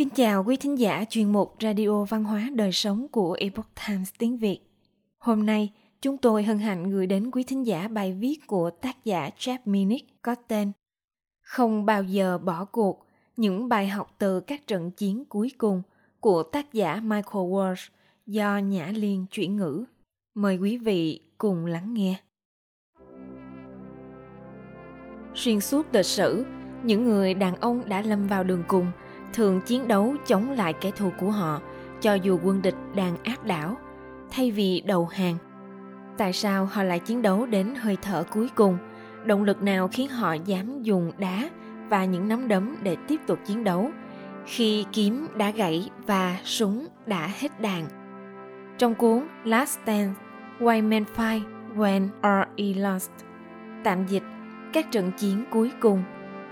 Kính chào quý thính giả chuyên mục Radio Văn hóa Đời Sống của Epoch Times tiếng Việt. Hôm nay, chúng tôi hân hạnh gửi đến quý thính giả bài viết của tác giả Jeff Minnick có tên Không bao giờ bỏ cuộc, những bài học từ các trận chiến cuối cùng của tác giả Michael Walsh do Nhã Liên chuyển ngữ. Mời quý vị cùng lắng nghe. Xuyên suốt lịch sử, những người đàn ông đã lâm vào đường cùng – thường chiến đấu chống lại kẻ thù của họ, cho dù quân địch đang áp đảo. Thay vì đầu hàng, tại sao họ lại chiến đấu đến hơi thở cuối cùng? Động lực nào khiến họ dám dùng đá và những nắm đấm để tiếp tục chiến đấu? Khi kiếm đã gãy và súng đã hết đạn. Trong cuốn Last Stand Why Men Fight When Are Lost, tạm dịch các trận chiến cuối cùng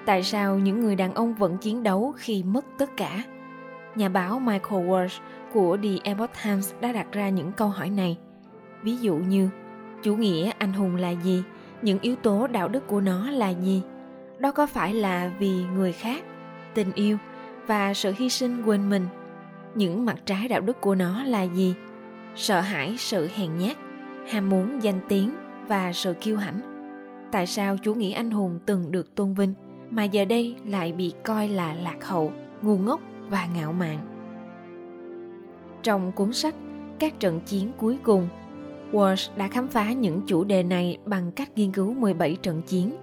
tại sao những người đàn ông vẫn chiến đấu khi mất tất cả. Nhà báo michael walsh của the epoch times đã đặt ra những câu hỏi này. Ví dụ như, chủ nghĩa anh hùng là gì? Những yếu tố đạo đức của nó là gì? Đó có phải là vì người khác, tình yêu và sự hy sinh quên mình? Những mặt trái đạo đức của nó là gì? Sợ hãi sự hèn nhát, ham muốn danh tiếng và sự kiêu hãnh. Tại sao chủ nghĩa anh hùng từng được tôn vinh? Mà giờ đây lại bị coi là lạc hậu ngu ngốc và ngạo mạn trong cuốn sách các trận chiến cuối cùng Walsh đã khám phá những chủ đề này bằng cách nghiên cứu 17 trận chiến.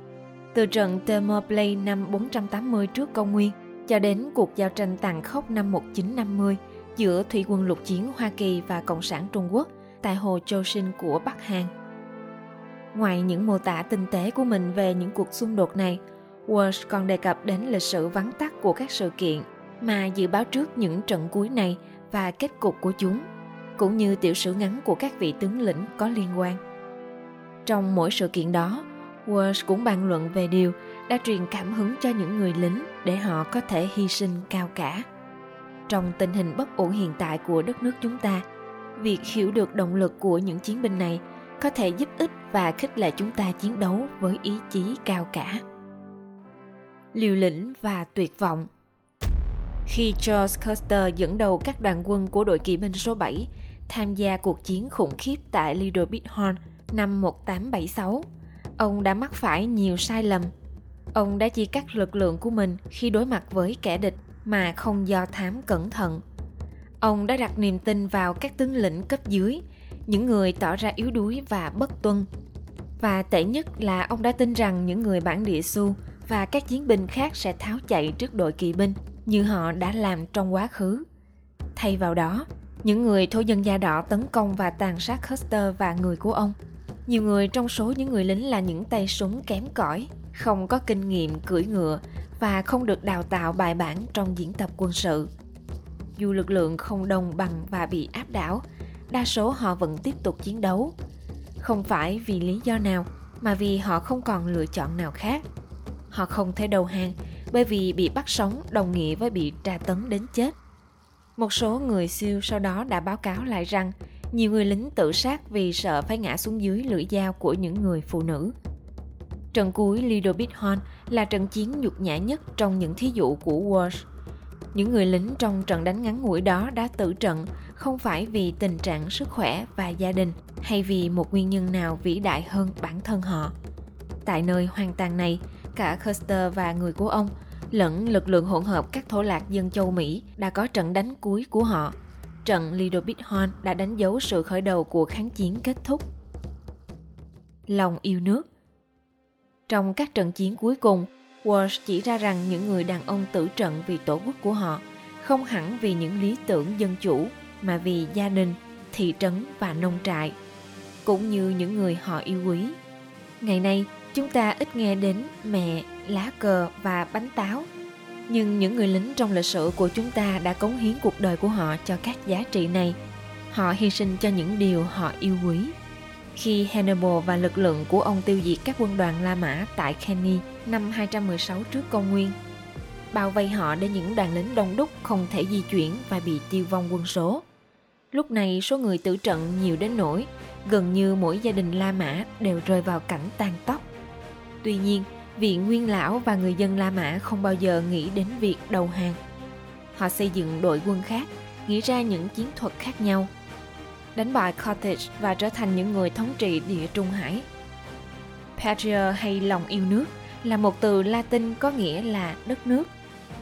Từ trận Thermopylae năm 480 trước công nguyên cho đến cuộc giao tranh tàn khốc năm 1950 giữa thủy quân lục chiến Hoa Kỳ và Cộng sản Trung Quốc tại hồ Chosin của Bắc Hàn. Ngoài những mô tả tinh tế của mình về những cuộc xung đột này, Walsh còn đề cập đến lịch sử vắn tắt của các sự kiện mà dự báo trước những trận cuối này và kết cục của chúng, cũng như tiểu sử ngắn của các vị tướng lĩnh có liên quan. Trong mỗi sự kiện đó, Walsh cũng bàn luận về điều đã truyền cảm hứng cho những người lính để họ có thể hy sinh cao cả. Trong tình hình bất ổn hiện tại của đất nước chúng ta, việc hiểu được động lực của những chiến binh này có thể giúp ích và khích lệ chúng ta chiến đấu với ý chí cao cả liều lĩnh và tuyệt vọng. Khi George Custer dẫn đầu các đoàn quân của đội kỵ binh số 7 tham gia cuộc chiến khủng khiếp tại Little Bighorn năm 1876, ông đã mắc phải nhiều sai lầm. Ông đã chia cắt lực lượng của mình khi đối mặt với kẻ địch mà không do thám cẩn thận. Ông đã đặt niềm tin vào các tướng lĩnh cấp dưới, những người tỏ ra yếu đuối và bất tuân. Và tệ nhất là ông đã tin rằng những người bản địa Su và các chiến binh khác sẽ tháo chạy trước đội kỵ binh như họ đã làm trong quá khứ. Thay vào đó, những người thổ dân da đỏ tấn công và tàn sát Custer và người của ông. Nhiều người trong số những người lính là những tay súng kém cỏi, không có kinh nghiệm cưỡi ngựa và không được đào tạo bài bản trong diễn tập quân sự. Dù lực lượng không đồng bằng và bị áp đảo, đa số họ vẫn tiếp tục chiến đấu. Không phải vì lý do nào, mà vì họ không còn lựa chọn nào khác họ không thể đầu hàng bởi vì bị bắt sống đồng nghĩa với bị tra tấn đến chết. Một số người siêu sau đó đã báo cáo lại rằng nhiều người lính tự sát vì sợ phải ngã xuống dưới lưỡi dao của những người phụ nữ. Trận cuối Little Big Horn là trận chiến nhục nhã nhất trong những thí dụ của Walsh. Những người lính trong trận đánh ngắn ngủi đó đã tử trận không phải vì tình trạng sức khỏe và gia đình hay vì một nguyên nhân nào vĩ đại hơn bản thân họ. Tại nơi hoang tàn này, cả Custer và người của ông lẫn lực lượng hỗn hợp các thổ lạc dân châu Mỹ đã có trận đánh cuối của họ. Trận Little Big Horn đã đánh dấu sự khởi đầu của kháng chiến kết thúc. Lòng yêu nước Trong các trận chiến cuối cùng, Walsh chỉ ra rằng những người đàn ông tử trận vì tổ quốc của họ không hẳn vì những lý tưởng dân chủ mà vì gia đình, thị trấn và nông trại, cũng như những người họ yêu quý. Ngày nay, Chúng ta ít nghe đến mẹ, lá cờ và bánh táo. Nhưng những người lính trong lịch sử của chúng ta đã cống hiến cuộc đời của họ cho các giá trị này. Họ hy sinh cho những điều họ yêu quý. Khi Hannibal và lực lượng của ông tiêu diệt các quân đoàn La Mã tại Kenny năm 216 trước công nguyên, bao vây họ để những đoàn lính đông đúc không thể di chuyển và bị tiêu vong quân số. Lúc này số người tử trận nhiều đến nỗi gần như mỗi gia đình La Mã đều rơi vào cảnh tan tóc. Tuy nhiên, vị nguyên lão và người dân La Mã không bao giờ nghĩ đến việc đầu hàng. họ xây dựng đội quân khác, nghĩ ra những chiến thuật khác nhau. Đánh bại Carthage và trở thành những người thống trị địa Trung Hải. Patria hay lòng yêu nước là một từ Latin có nghĩa là đất nước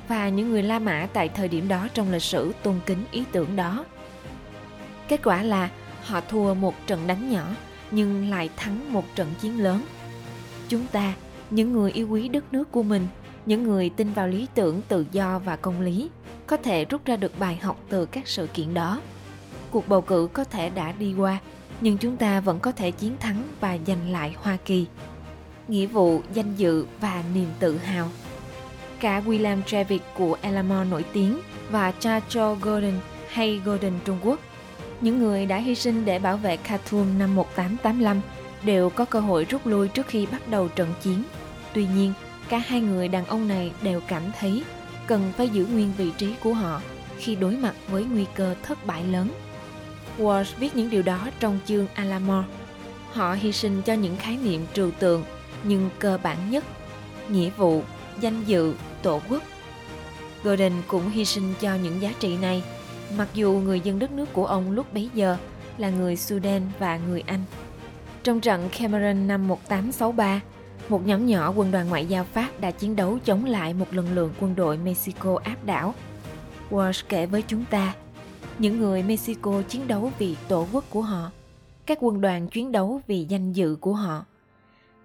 và những người La Mã tại thời điểm đó trong lịch sử tôn kính ý tưởng đó. Kết quả là họ thua một trận đánh nhỏ nhưng lại thắng một trận chiến lớn. Chúng ta, những người yêu quý đất nước của mình, những người tin vào lý tưởng tự do và công lý, có thể rút ra được bài học từ các sự kiện đó. Cuộc bầu cử có thể đã đi qua, nhưng chúng ta vẫn có thể chiến thắng và giành lại Hoa Kỳ. Nghĩa vụ, danh dự và niềm tự hào. Cả William Trevick của Alamo nổi tiếng và cha cho Gordon hay Gordon Trung Quốc những người đã hy sinh để bảo vệ Khartoum năm 1885 đều có cơ hội rút lui trước khi bắt đầu trận chiến. Tuy nhiên, cả hai người đàn ông này đều cảm thấy cần phải giữ nguyên vị trí của họ khi đối mặt với nguy cơ thất bại lớn. Walsh viết những điều đó trong chương Alamo. Họ hy sinh cho những khái niệm trừu tượng nhưng cơ bản nhất, nghĩa vụ, danh dự, tổ quốc. Gordon cũng hy sinh cho những giá trị này mặc dù người dân đất nước của ông lúc bấy giờ là người Sudan và người Anh. Trong trận Cameron năm 1863, một nhóm nhỏ quân đoàn ngoại giao Pháp đã chiến đấu chống lại một lực lượng quân đội Mexico áp đảo. Walsh kể với chúng ta, những người Mexico chiến đấu vì tổ quốc của họ, các quân đoàn chiến đấu vì danh dự của họ.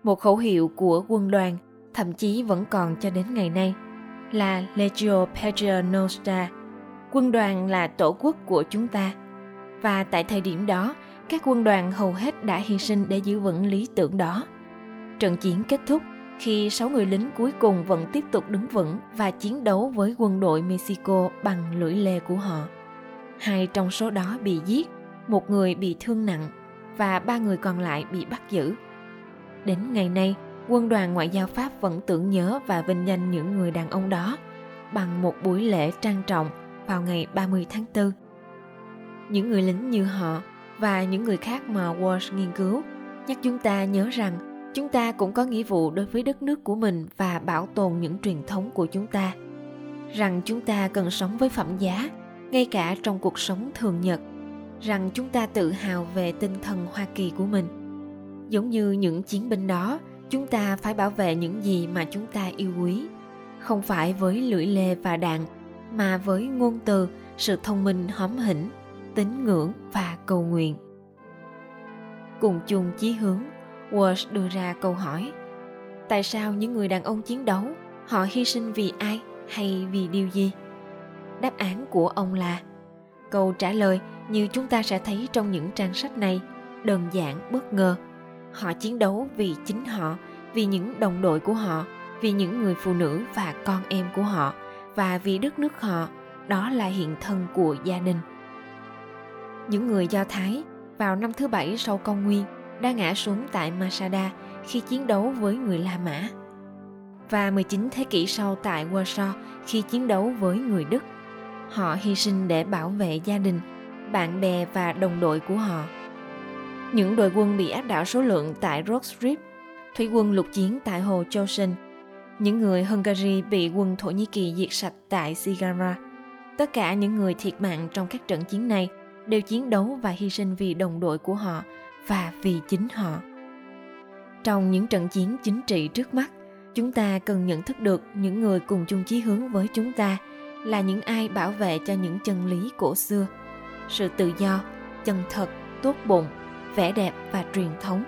Một khẩu hiệu của quân đoàn thậm chí vẫn còn cho đến ngày nay là Legio Patria Nostra, quân đoàn là tổ quốc của chúng ta và tại thời điểm đó các quân đoàn hầu hết đã hy sinh để giữ vững lý tưởng đó trận chiến kết thúc khi sáu người lính cuối cùng vẫn tiếp tục đứng vững và chiến đấu với quân đội Mexico bằng lưỡi lê của họ. Hai trong số đó bị giết, một người bị thương nặng và ba người còn lại bị bắt giữ. Đến ngày nay, quân đoàn ngoại giao Pháp vẫn tưởng nhớ và vinh danh những người đàn ông đó bằng một buổi lễ trang trọng vào ngày 30 tháng 4. Những người lính như họ và những người khác mà Walsh nghiên cứu. Nhắc chúng ta nhớ rằng, chúng ta cũng có nghĩa vụ đối với đất nước của mình và bảo tồn những truyền thống của chúng ta. Rằng chúng ta cần sống với phẩm giá, ngay cả trong cuộc sống thường nhật. Rằng chúng ta tự hào về tinh thần hoa kỳ của mình. Giống như những chiến binh đó, chúng ta phải bảo vệ những gì mà chúng ta yêu quý. Không phải với lưỡi lê và đạn, mà với ngôn từ, sự thông minh, hóm hỉnh tín ngưỡng và cầu nguyện. Cùng chung chí hướng, Walsh đưa ra câu hỏi, tại sao những người đàn ông chiến đấu, họ hy sinh vì ai hay vì điều gì? Đáp án của ông là, câu trả lời như chúng ta sẽ thấy trong những trang sách này, đơn giản, bất ngờ. Họ chiến đấu vì chính họ, vì những đồng đội của họ, vì những người phụ nữ và con em của họ, và vì đất nước họ. Đó là hiện thân của gia đình những người do thái vào năm thứ bảy sau công nguyên đã ngã xuống tại Masada khi chiến đấu với người La Mã và 19 thế kỷ sau tại Warsaw khi chiến đấu với người Đức. Họ hy sinh để bảo vệ gia đình, bạn bè và đồng đội của họ. Những đội quân bị áp đảo số lượng tại Rock thủy quân lục chiến tại hồ Chosin những người Hungary bị quân Thổ Nhĩ Kỳ diệt sạch tại Sigara. Tất cả những người thiệt mạng trong các trận chiến này đều chiến đấu và hy sinh vì đồng đội của họ và vì chính họ. Trong những trận chiến chính trị trước mắt, chúng ta cần nhận thức được những người cùng chung chí hướng với chúng ta là những ai bảo vệ cho những chân lý cổ xưa, sự tự do, chân thật, tốt bụng, vẻ đẹp và truyền thống.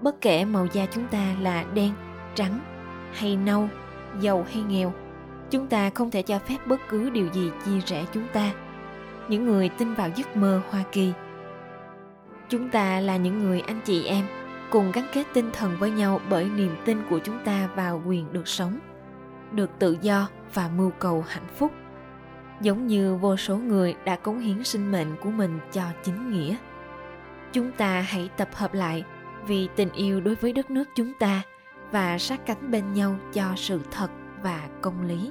Bất kể màu da chúng ta là đen, trắng hay nâu, giàu hay nghèo, chúng ta không thể cho phép bất cứ điều gì chia rẽ chúng ta. Những người tin vào giấc mơ Hoa Kỳ. Chúng ta là những người anh chị em cùng gắn kết tinh thần với nhau bởi niềm tin của chúng ta vào quyền được sống, được tự do và mưu cầu hạnh phúc. Giống như vô số người đã cống hiến sinh mệnh của mình cho chính nghĩa. Chúng ta hãy tập hợp lại vì tình yêu đối với đất nước chúng ta – và sát cánh bên nhau cho sự thật và công lý